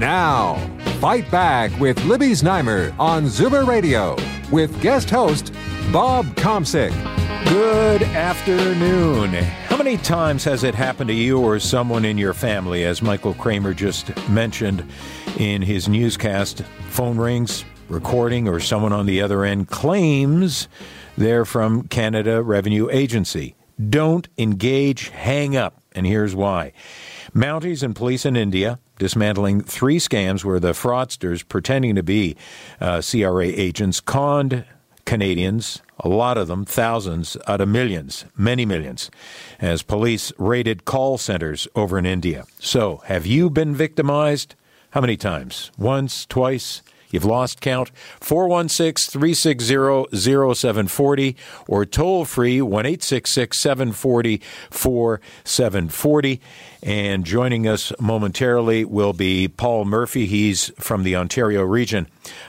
Now, Fight Back with Libby Znaimer on Zoomer Radio with guest host Bob Komsic. Good afternoon. How many times has it happened to you or someone in your family, as Michael Kramer just mentioned in his newscast? Phone rings, recording, or someone on the other end claims they're from Canada Revenue Agency. Don't engage, hang up, and here's why. Mounties and police in India dismantling three scams where the fraudsters, pretending to be uh, CRA agents, conned Canadians, a lot of them, thousands out of millions, many millions, as police raided call centers over in India. So, have you been victimized? How many times? Once, twice? You've lost count. 416 360 0740 or toll free 1 740 4740. And joining us momentarily will be Paul Murphy. He's from the Ontario region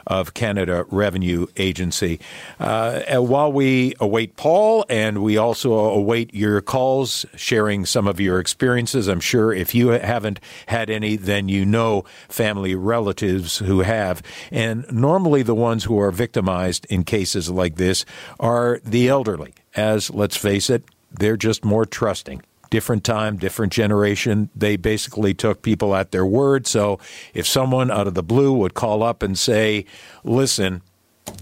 of Canada Revenue Agency. Uh, while we await Paul and we also await your calls, sharing some of your experiences, I'm sure if you haven't had any, then you know family relatives who have. And normally the ones who are victimized in cases like this are the elderly, as let's face it, they're just more trusting different time, different generation. They basically took people at their word. So if someone out of the blue would call up and say, listen,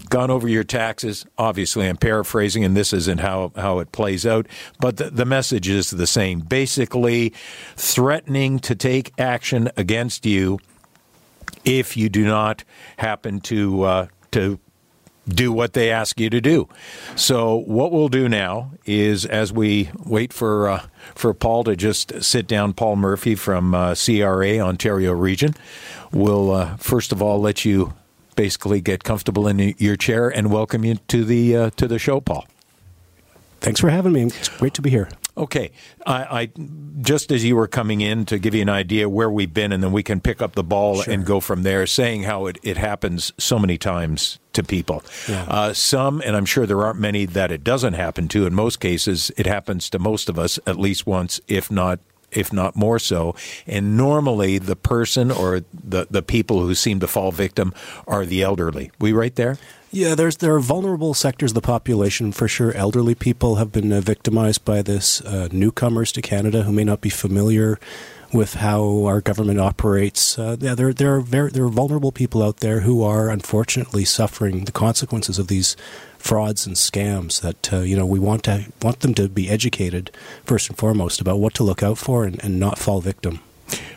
gone over your taxes. Obviously, I'm paraphrasing, and this isn't how, how it plays out, but the, the message is the same. Basically, threatening to take action against you if you do not happen to uh, to do what they ask you to do. So what we'll do now is, as we wait for uh, for Paul to just sit down, Paul Murphy from uh, CRA Ontario Region, we'll uh, first of all let you basically get comfortable in your chair and welcome you to the uh, to the show, Paul. Thanks for having me. It's great to be here. Okay, I, I, just as you were coming in to give you an idea where we've been, and then we can pick up the ball sure. and go from there. Saying how it, it happens so many times to people, yeah. uh, some, and I'm sure there aren't many that it doesn't happen to. In most cases, it happens to most of us at least once, if not if not more so. And normally, the person or the the people who seem to fall victim are the elderly. We right there. Yeah, there's there are vulnerable sectors of the population for sure. Elderly people have been uh, victimized by this. Uh, newcomers to Canada who may not be familiar with how our government operates. Uh, yeah, there there are very there are vulnerable people out there who are unfortunately suffering the consequences of these frauds and scams. That uh, you know we want to want them to be educated first and foremost about what to look out for and, and not fall victim.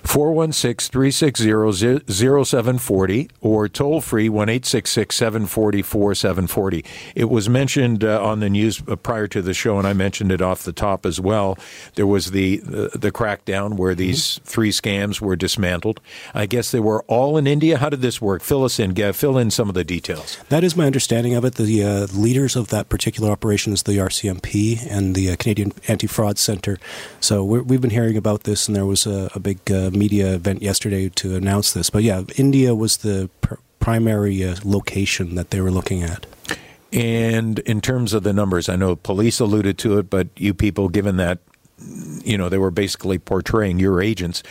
416 360 0740 or toll free 1 740 4740. It was mentioned uh, on the news uh, prior to the show, and I mentioned it off the top as well. There was the, the, the crackdown where these mm-hmm. three scams were dismantled. I guess they were all in India. How did this work? Fill us in. Fill in some of the details. That is my understanding of it. The uh, leaders of that particular operation is the RCMP and the uh, Canadian Anti Fraud Center. So we have been hearing about this, and there was a, a big uh, media event yesterday to announce this. But yeah, India was the pr- primary uh, location that they were looking at. And in terms of the numbers, I know police alluded to it, but you people, given that you know they were basically portraying your agents,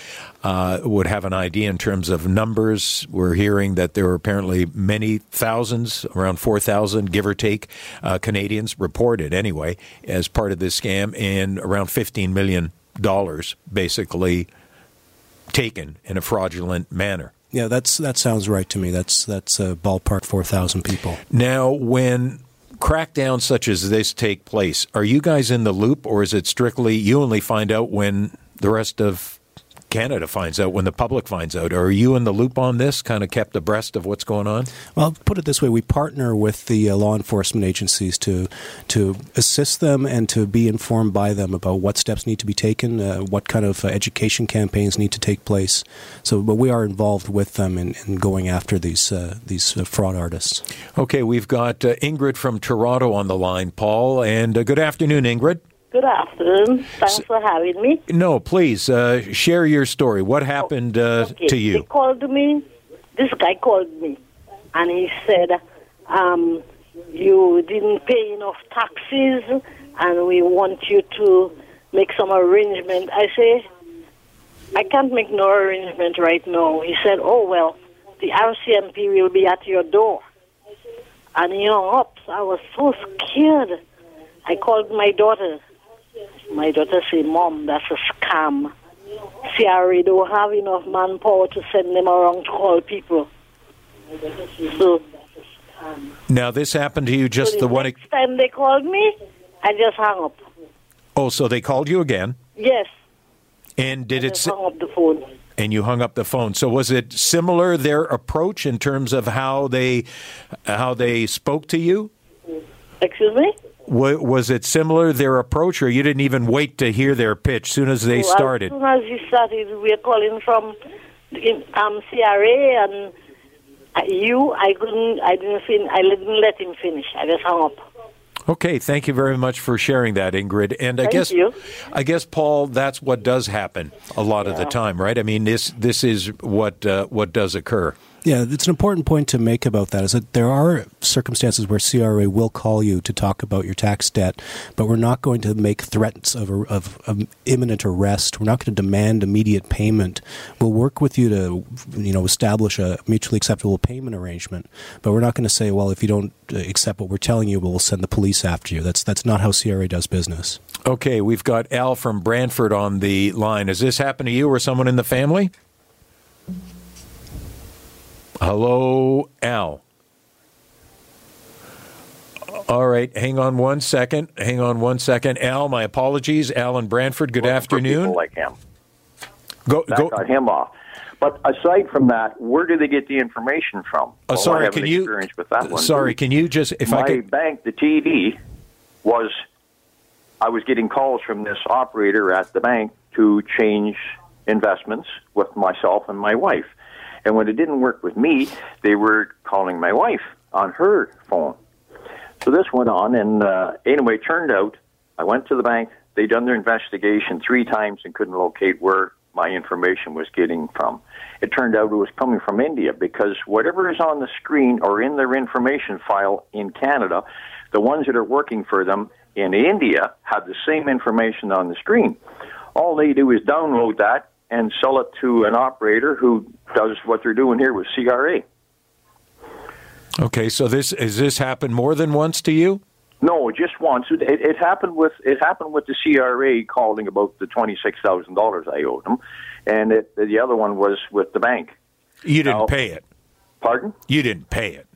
uh, would have an idea in terms of numbers. We're hearing that there were apparently many thousands, around four thousand, give or take, uh, Canadians reported anyway as part of this scam, and around fifteen million dollars basically taken in a fraudulent manner. Yeah, that's that sounds right to me. That's that's a ballpark four thousand people. Now, when crackdowns such as this take place, are you guys in the loop, or is it strictly you only find out when the rest of Canada finds out, when the public finds out. Are you in the loop on this? Kind of kept abreast of what's going on? Well, put it this way: we partner with the uh, law enforcement agencies to to assist them and to be informed by them about what steps need to be taken, uh, what kind of uh, education campaigns need to take place. So, but we are involved with them in, in going after these uh, these uh, fraud artists. Okay, we've got uh, Ingrid from Toronto on the line, Paul, and good afternoon, Ingrid. Good afternoon. Thanks for having me. No, please uh, share your story. What happened uh, okay. to you? They called me. This guy called me, and he said, um, "You didn't pay enough taxes, and we want you to make some arrangement." I say, "I can't make no arrangement right now." He said, "Oh well, the RCMP will be at your door," and he hung up. I was so scared. I called my daughter my daughter said, Mom, that's a scam. CRA don't have enough manpower to send them around to call people. So, now this happened to you just so the, the one. Next time they called me, I just hung up. Oh, so they called you again? Yes. And did I it? just hung up the phone. And you hung up the phone. So was it similar their approach in terms of how they how they spoke to you? Excuse me. Was it similar their approach, or you didn't even wait to hear their pitch? Soon as they well, started. As soon as he started, we were calling from um, CRA and uh, you. I couldn't. I didn't. Fin- I didn't let him finish. I just hung up. Okay, thank you very much for sharing that, Ingrid. And I Thank guess, you. I guess, Paul, that's what does happen a lot of the time, right? I mean, this this is what uh, what does occur. Yeah, it's an important point to make about that is that there are circumstances where CRA will call you to talk about your tax debt, but we're not going to make threats of, of, of imminent arrest. We're not going to demand immediate payment. We'll work with you to, you know, establish a mutually acceptable payment arrangement, but we're not going to say, well, if you don't uh, accept what we're telling you, we'll send the police after you. That's that's not how CRA does business. Okay, we've got Al from Brantford on the line. Has this happened to you or someone in the family? Hello, Al. All right, hang on one second. Hang on one second. Al, my apologies. Alan Brantford, good Well, afternoon. like him. Go, That go. got him off. But aside from that, where do they get the information from? Uh, oh, Well, sorry, can an you? experience with that one. Sorry, can you just if My I could? bank, the TD, was I was getting calls from this operator at the bank to change investments with myself and my wife. And when it didn't work with me, they were calling my wife on her phone. So this went on, and uh, anyway, turned out I went to the bank. They done their investigation three times and couldn't locate where my information was getting from. It turned out it was coming from India because whatever is on the screen or in their information file in Canada, the ones that are working for them in India have the same information on the screen. All they do is download that and sell it to an operator who does what they're doing here with CRA. Okay, so this has this happened more than once to you? No, just once. It, it happened with it happened with the CRA calling about the twenty six thousand dollars I owed them, and it, the other one was with the bank. You didn't No. pay it. Pardon? You didn't pay it.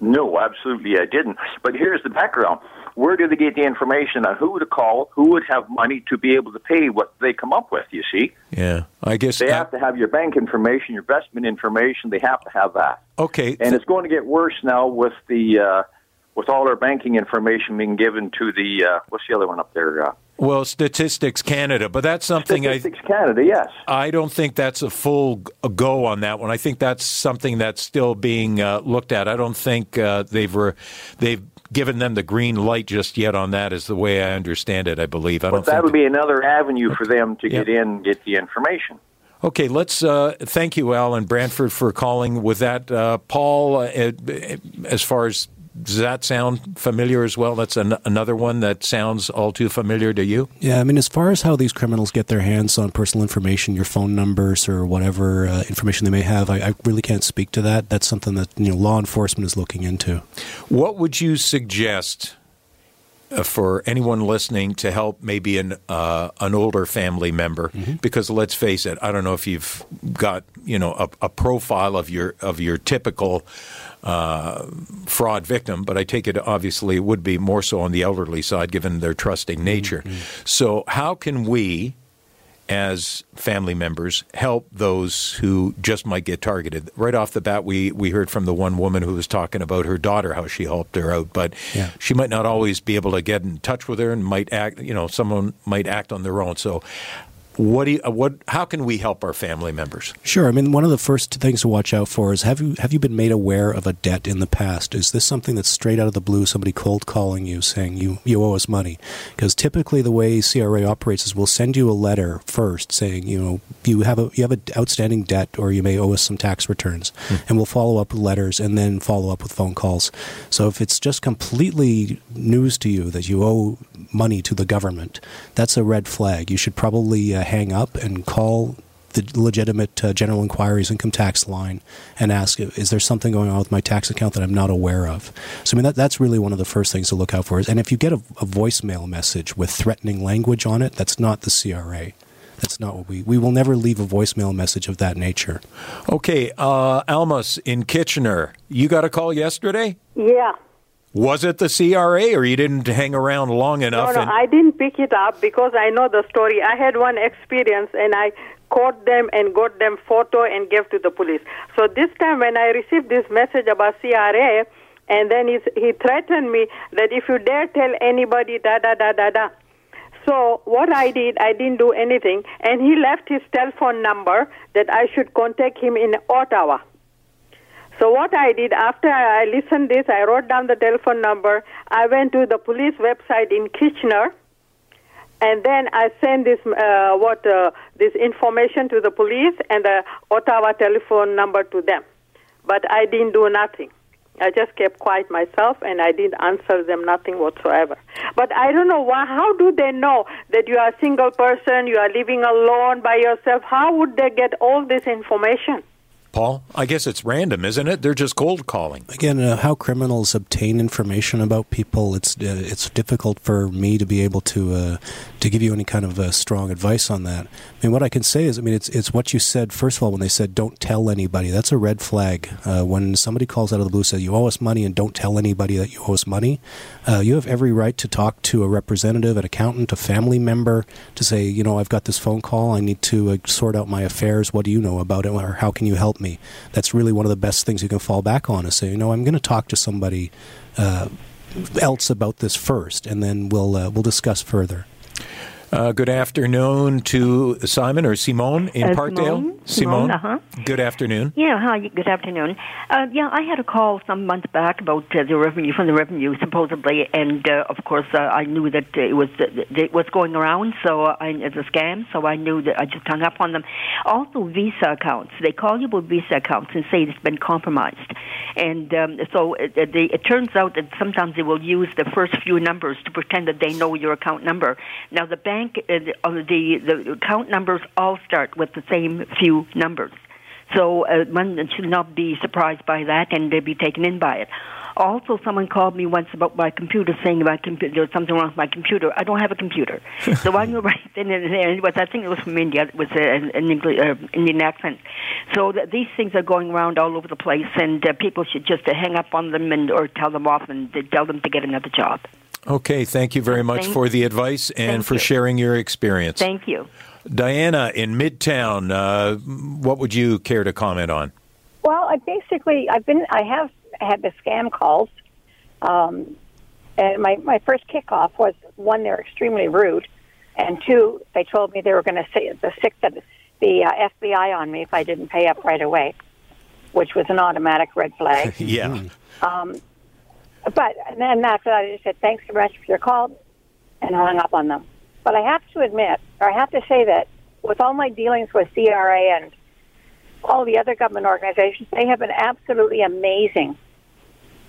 No, absolutely I didn't. But here's the background. Where do they get the information on who to call, who would have money to be able to pay what they come up with, you see? Yeah, I guess. They uh, have to have your bank information, your investment information, they have to have that. okay, And it's going to get worse now with the uh, with all our banking information being given to the uh, what's the other one up there? Uh, well, Statistics Canada, but that's something I. Statistics Canada, yes. I don't think that's a full go on that one. I think that's something that's still being uh, looked at. I don't think uh, they've re- they've given them the green light just yet on that. Is the way I understand it. I believe. I don't. That would be another avenue for them to Yeah. get in and get the information. Okay, let's uh, thank you, Al and Brantford, for calling with that. Uh, Paul, uh, as far as does that sound familiar as well? That's an, another one that sounds all too familiar to you. Yeah, I mean, as far as how these criminals get their hands on personal information, your phone numbers or whatever uh, information they may have, I, I really can't speak to that. That's something that you know law enforcement is looking into. What would you suggest for anyone listening to help maybe an uh, an older family member? Because let's face it, I don't know if you've got you know a, a profile of your of your typical uh, fraud victim, but I take it obviously it would be more so on the elderly side, given their trusting nature. So, how can we? As family members help those who just might get targeted? Right off the bat, we, we heard from the one woman who was talking about her daughter, how she helped her out, but Yeah. she might not always be able to get in touch with her and might act, you know, someone might act on their own. So, what do you, uh, what, how can we help our family members? Sure. I mean, one of the first things to watch out for is have you have you been made aware of a debt in the past? Is this something that's straight out of the blue? Somebody cold calling you saying you you owe us money? Because typically the way CRA operates is we'll send you a letter first saying you know you have a you have an outstanding debt or you may owe us some tax returns, and we'll follow up with letters and then follow up with phone calls. So if it's just completely news to you that you owe money to the government, that's a red flag. You should probably uh, hang up and call the legitimate uh, general inquiries income tax line and ask is there something going on with my tax account that I'm not aware of so I mean that, that's really one of the first things to look out for is and if you get a, a voicemail message with threatening language on it that's not the CRA that's not what we we will never leave a voicemail message of that nature Okay, uh, Almas in Kitchener, you got a call yesterday? Yeah. Was it the CRA or you didn't hang around long enough? no, and- I didn't pick it up because I know the story. I had one experience and I caught them and got them photo and gave to the police. So this time when I received this message about CRA, and then he's, he threatened me that if you dare tell anybody da da da da da. So what I did, I didn't do anything, and he left his telephone number that I should contact him in Ottawa. So what I did after I listened this, I wrote down the telephone number. I went to the police website in Kitchener, and then I sent this uh, what uh, this information to the police and the Ottawa telephone number to them. But I didn't do nothing. I just kept quiet myself, and I didn't answer them nothing whatsoever. But I don't know why. How do they know that you are a single person? You are living alone by yourself. How would they get all this information? Paul, I guess it's random, isn't it? They're just cold calling. again uh, how criminals obtain information about people it's uh, it's difficult for me to be able to uh, to give you any kind of uh, strong advice on that. I mean what I can say is I mean it's it's what you said first of all when they said don't tell anybody that's a red flag. Uh, when somebody calls out of the blue and says you owe us money and don't tell anybody that you owe us money uh, you have every right to talk to a representative an accountant a family member to say you know I've got this phone call. I need to sort out my affairs. What do you know about it? Or how can you help me. That's really one of the best things you can fall back on is say you know I'm going to talk to somebody uh, else about this first and then we'll uh, we'll discuss further Uh, good afternoon to Simon or Simone in Uh, Parkdale. Simone. Simone, uh-huh. Good afternoon. Yeah, hi, good afternoon. Uh, yeah, I had a call some months back about uh, the revenue from the revenue, supposedly, and uh, of course uh, I knew that it was it was going around, so I, it's a scam. So I knew that I just hung up on them. Also, Visa accounts. They call you about Visa accounts and say it's been compromised, and um, so it, it, they, it turns out that sometimes they will use the first few numbers to pretend that they know your account number. Now the bank, uh, the, uh, the the account numbers all start with the same few numbers. So uh, one should not be surprised by that and uh, be taken in by it. Also, someone called me once about my computer, saying about computer, there was something wrong with my computer. I don't have a computer, so I knew right then and there. It was, I think it was from India. It was uh, an, an English, uh, Indian accent. So th- these things are going around all over the place, and uh, people should just uh, hang up on them and or tell them off and uh, tell them to get another job. Okay, thank you very much Thank- for the advice and for you. sharing your experience. Thank you. Diana in Midtown, uh, what would you care to comment on? Well, I basically I've been I have had the scam calls, um, and my my first kickoff was one they're extremely rude, and two they told me they were going to say the sick the, the uh, FBI on me if I didn't pay up right away, which was an automatic red flag. Yeah. um, but and then after that, I just said thanks so much for your call, and hung up on them. But I have to admit, or I have to say that with all my dealings with CRA and all the other government organizations, they have been absolutely amazing.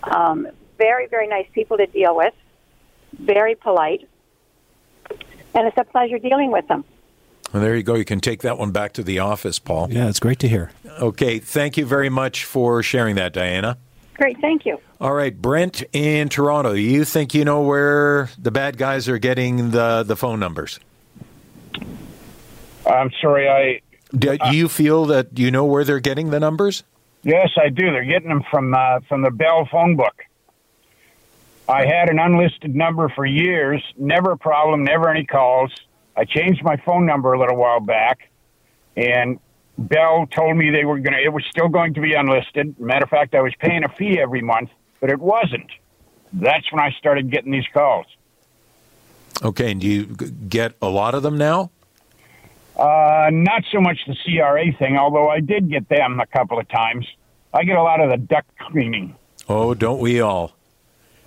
Um, very, very nice people to deal with, very polite, and it's a pleasure dealing with them. Well, there you go. You can take that one back to the office, Paul. yeah it's great to hear Okay, thank you very much for sharing that, Diana. Great, thank you. All right, Brent in Toronto, you think you know where the bad guys are getting the, the phone numbers? I'm sorry, I Do you feel that you know where they're getting the numbers? yes, I do. They're getting them from uh, from the Bell phone book. I had an unlisted number for years, never a problem, never any calls. I changed my phone number a little while back, and Bell told me they were going to. It was still going to be unlisted. Matter of fact, I was paying a fee every month, but it wasn't. That's when I started getting these calls. Okay, and do you get a lot of them now? Uh, not so much the CRA thing, although I did get them a couple of times. I get a lot of the duct cleaning. Oh, don't we all?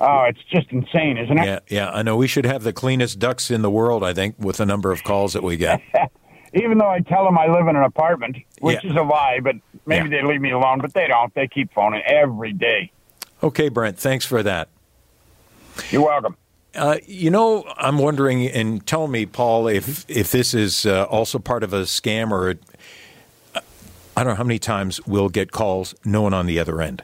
Oh, it's just insane, isn't it? Yeah, yeah. I know we should have the cleanest ducts in the world. I think with the number of calls that we get. Even though I tell them I live in an apartment, which Yeah. is a lie, but maybe Yeah. they leave me alone, but they don't. They keep phoning every day. Okay, Brent. Thanks for that. You're welcome. Uh, you know, I'm wondering, and tell me, Paul, if if this is uh, also part of a scam, or I don't know how many times we'll get calls, no one on the other end.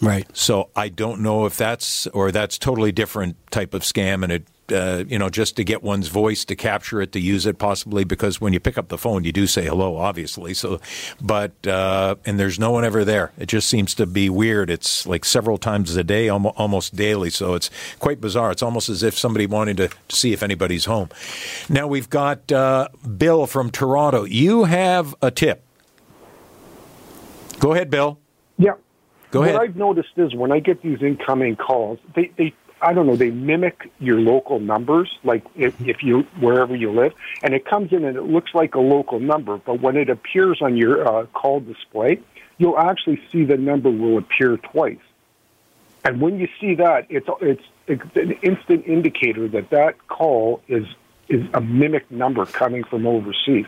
Right. So I don't know if that's or that's totally different type of scam, and it uh, you know just to get one's voice to capture it to use it possibly because when you pick up the phone you do say hello obviously. So but uh, and there's no one ever there. It just seems to be weird. It's like several times a day almost daily. So it's quite bizarre. It's almost as if somebody wanted to, see if anybody's home. Now we've got uh, Bill from Toronto. You have a tip. Go ahead Bill. Yeah. Go ahead. what. I've noticed is when I get these incoming calls, they, they I don't know, they mimic your local numbers, like if, if you wherever you live, and it comes in and it looks like a local number, but when it appears on your uh, call display, you'll actually see the number will appear twice. And when you see that, it's it's, it's an instant indicator that that call is is a mimic number coming from overseas.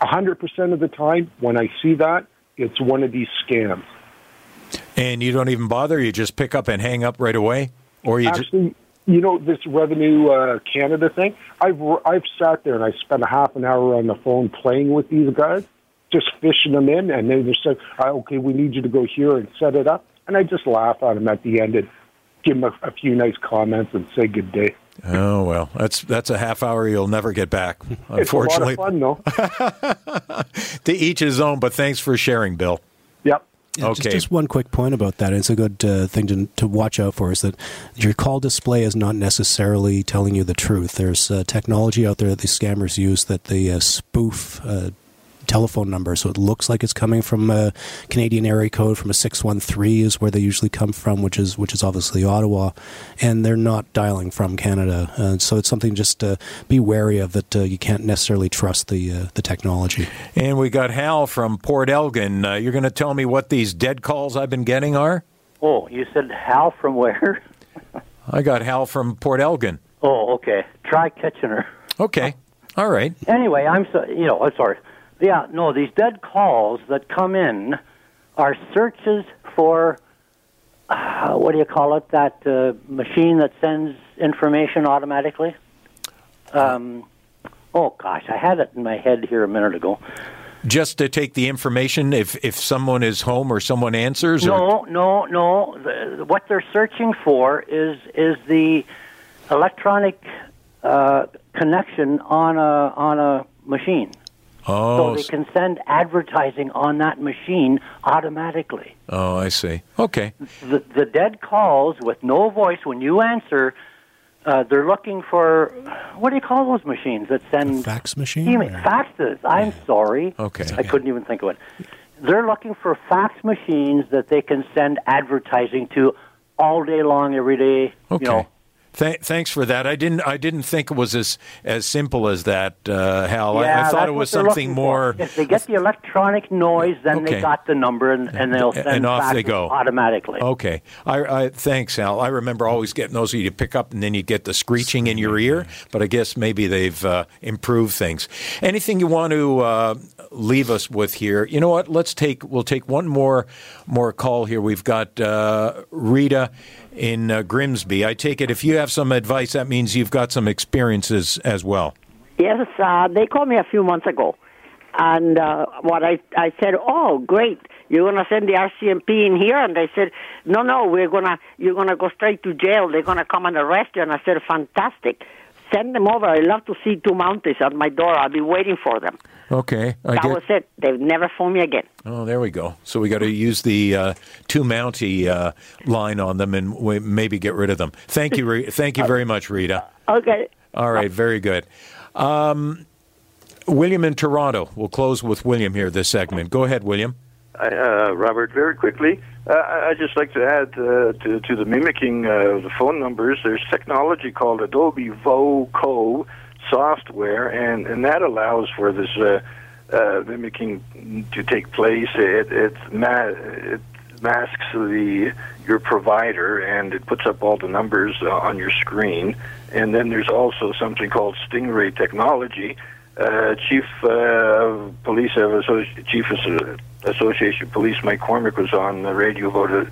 A hundred percent of the time, when I see that, it's one of these scams. and you don't even bother you just pick up and hang up right away or you just Actually, you know this Revenue uh, Canada thing. I've I've sat there and I spent a half an hour on the phone playing with these guys, just fishing them in, and they just said, "Ah, "Okay, we need you to go here and set it up." And I just laugh at them at the end and give them a, a few nice comments and say good day. Oh well, that's that's a half hour you'll never get back. Unfortunately, it's a lot of fun though. to each his own. But thanks for sharing, Bill. yep. Yeah, Okay. Just, just one quick point about that. It's a good uh, thing to, to watch out for is that your call display is not necessarily telling you the truth. There's uh, technology out there that these scammers use that they uh, spoof uh, telephone number, so it looks like it's coming from a Canadian area code from a six one three is where they usually come from, which is which is obviously Ottawa, and they're not dialing from Canada. Uh, so it's something just to be wary of that uh, you can't necessarily trust the uh, the technology. And we got Hal from Port Elgin. Uh, you're going to tell me what these dead calls I've been getting are? Oh, you said Hal from where? I got Hal from Port Elgin. Oh, okay. Try Kitchener. Okay, all right. Anyway, I'm so you know. I'm sorry. Yeah, no. These dead calls that come in are searches for uh, what do you call it? That uh, machine that sends information automatically. Um, oh gosh, I had it in my head here a minute ago. Just to take the information if if someone is home or someone answers. Or, No, no, no. The, what they're searching for is is the electronic uh, connection on a on a machine, oh, so they can send advertising on that machine automatically. oh, I see. Okay. The the dead calls with no voice when you answer. Uh, they're looking for what do you call those machines that send Fax machine. Email, or- faxes. I'm sorry. Okay. I couldn't even think of it. They're looking for fax machines that they can send advertising to all day long, every day. Okay. You know, Th- thanks for that. I didn't. I didn't think it was as as simple as that, uh, Hal. I, I thought it was something more. If they get the electronic noise, then Okay. they got the number, and, and they'll send And off they go. automatically. Okay. I, I thanks, Hal. I remember always getting those you pick up and then you get the screeching in your ear. But I guess maybe they've uh, improved things. Anything you want to uh, leave us with here? You know what? Let's take. We'll take one more more call here. We've got uh, Rita in uh, Grimsby. I take it if you have some advice, that means you've got some experiences as well. Yes, uh, they called me a few months ago, and uh, what I I said, oh great, you're gonna send the RCMP in here, and they said, no, no, we're gonna you're gonna go straight to jail. They're gonna come and arrest you, and I said, fantastic. Send them over. I love to see two Mounties at my door. I'll be waiting for them. Okay. I that get- was it. They've never phoned me again. Oh, there we go. So we got to use the uh, two Mountie uh, line on them and we maybe get rid of them. Thank you, Re- thank you very much, Rita. Okay. All right, very good. Um, William in Toronto. We'll close with William here this segment. Go ahead, William. Uh, Robert, very quickly, uh, I'd just like to add uh, to, to, the mimicking uh, the phone numbers. There's technology called Adobe Voco software, and, and that allows for this uh, uh, mimicking to take place. It, it, ma- it masks the your provider, and it puts up all the numbers on your screen. And then there's also something called Stingray technology. Chief Police of Chief Association Police Mike Cormick was on the radio about it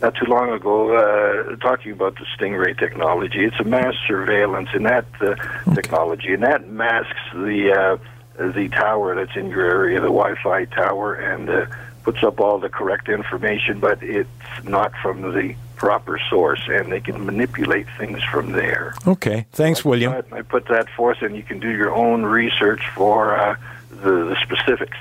not too long ago uh, talking about the Stingray technology. It's a mass surveillance in that uh, okay. technology, and that masks the uh, the tower that's in your area, the Wi-Fi tower, and uh, puts up all the correct information, but it's not from the proper source, and they can manipulate things from there. Okay, thanks, I William. I put that forth, and you can do your own research for uh, the, the specifics.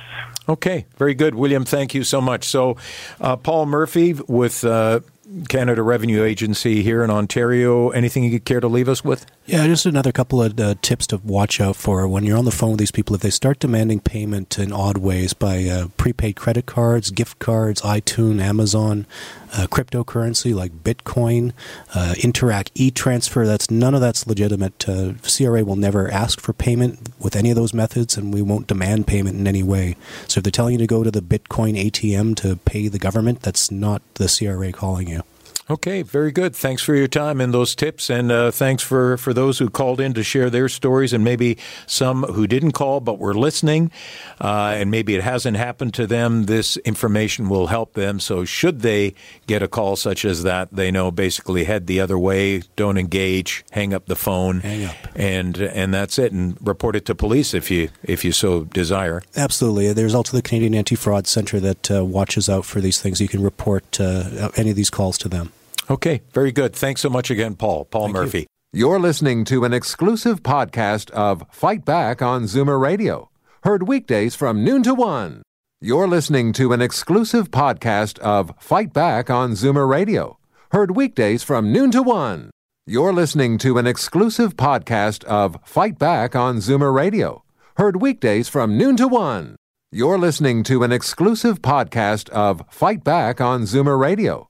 Okay, very good, William. Thank you so much. So, uh, Paul Murphy with uh, Canada Revenue Agency here in Ontario. Anything you could care to leave us with? Yeah, just another couple of uh, tips to watch out for when you're on the phone with these people. If they start demanding payment in odd ways by uh, prepaid credit cards, gift cards, iTunes, Amazon, uh, cryptocurrency like Bitcoin, uh, Interac e-transfer, that's none of that's legitimate. Uh, CRA will never ask for payment with any of those methods, and we won't demand payment in any way. So if they're telling you to go to the Bitcoin ATM to pay the government, that's not the CRA calling you. Okay, very good. Thanks for your time and those tips, and uh, thanks for, for those who called in to share their stories, and maybe some who didn't call but were listening, uh, and maybe it hasn't happened to them. This information will help them. So, should they get a call such as that, they know basically head the other way, don't engage, hang up the phone, hang up, and and that's it, and report it to police if you if you so desire. Absolutely. There's also the Canadian Anti Fraud Center that uh, watches out for these things. You can report uh, any of these calls to them. Okay, very good. Thanks so much again, Paul. Paul Thank Murphy. You. You're listening to an exclusive podcast of Fight Back on Zoomer Radio, heard weekdays from noon to one. You're listening to an exclusive podcast of Fight Back on Zoomer Radio, heard weekdays from noon to one. You're listening to an exclusive podcast of Fight Back on Zoomer Radio, heard weekdays from noon to one. You're listening to an exclusive podcast of Fight Back on Zoomer Radio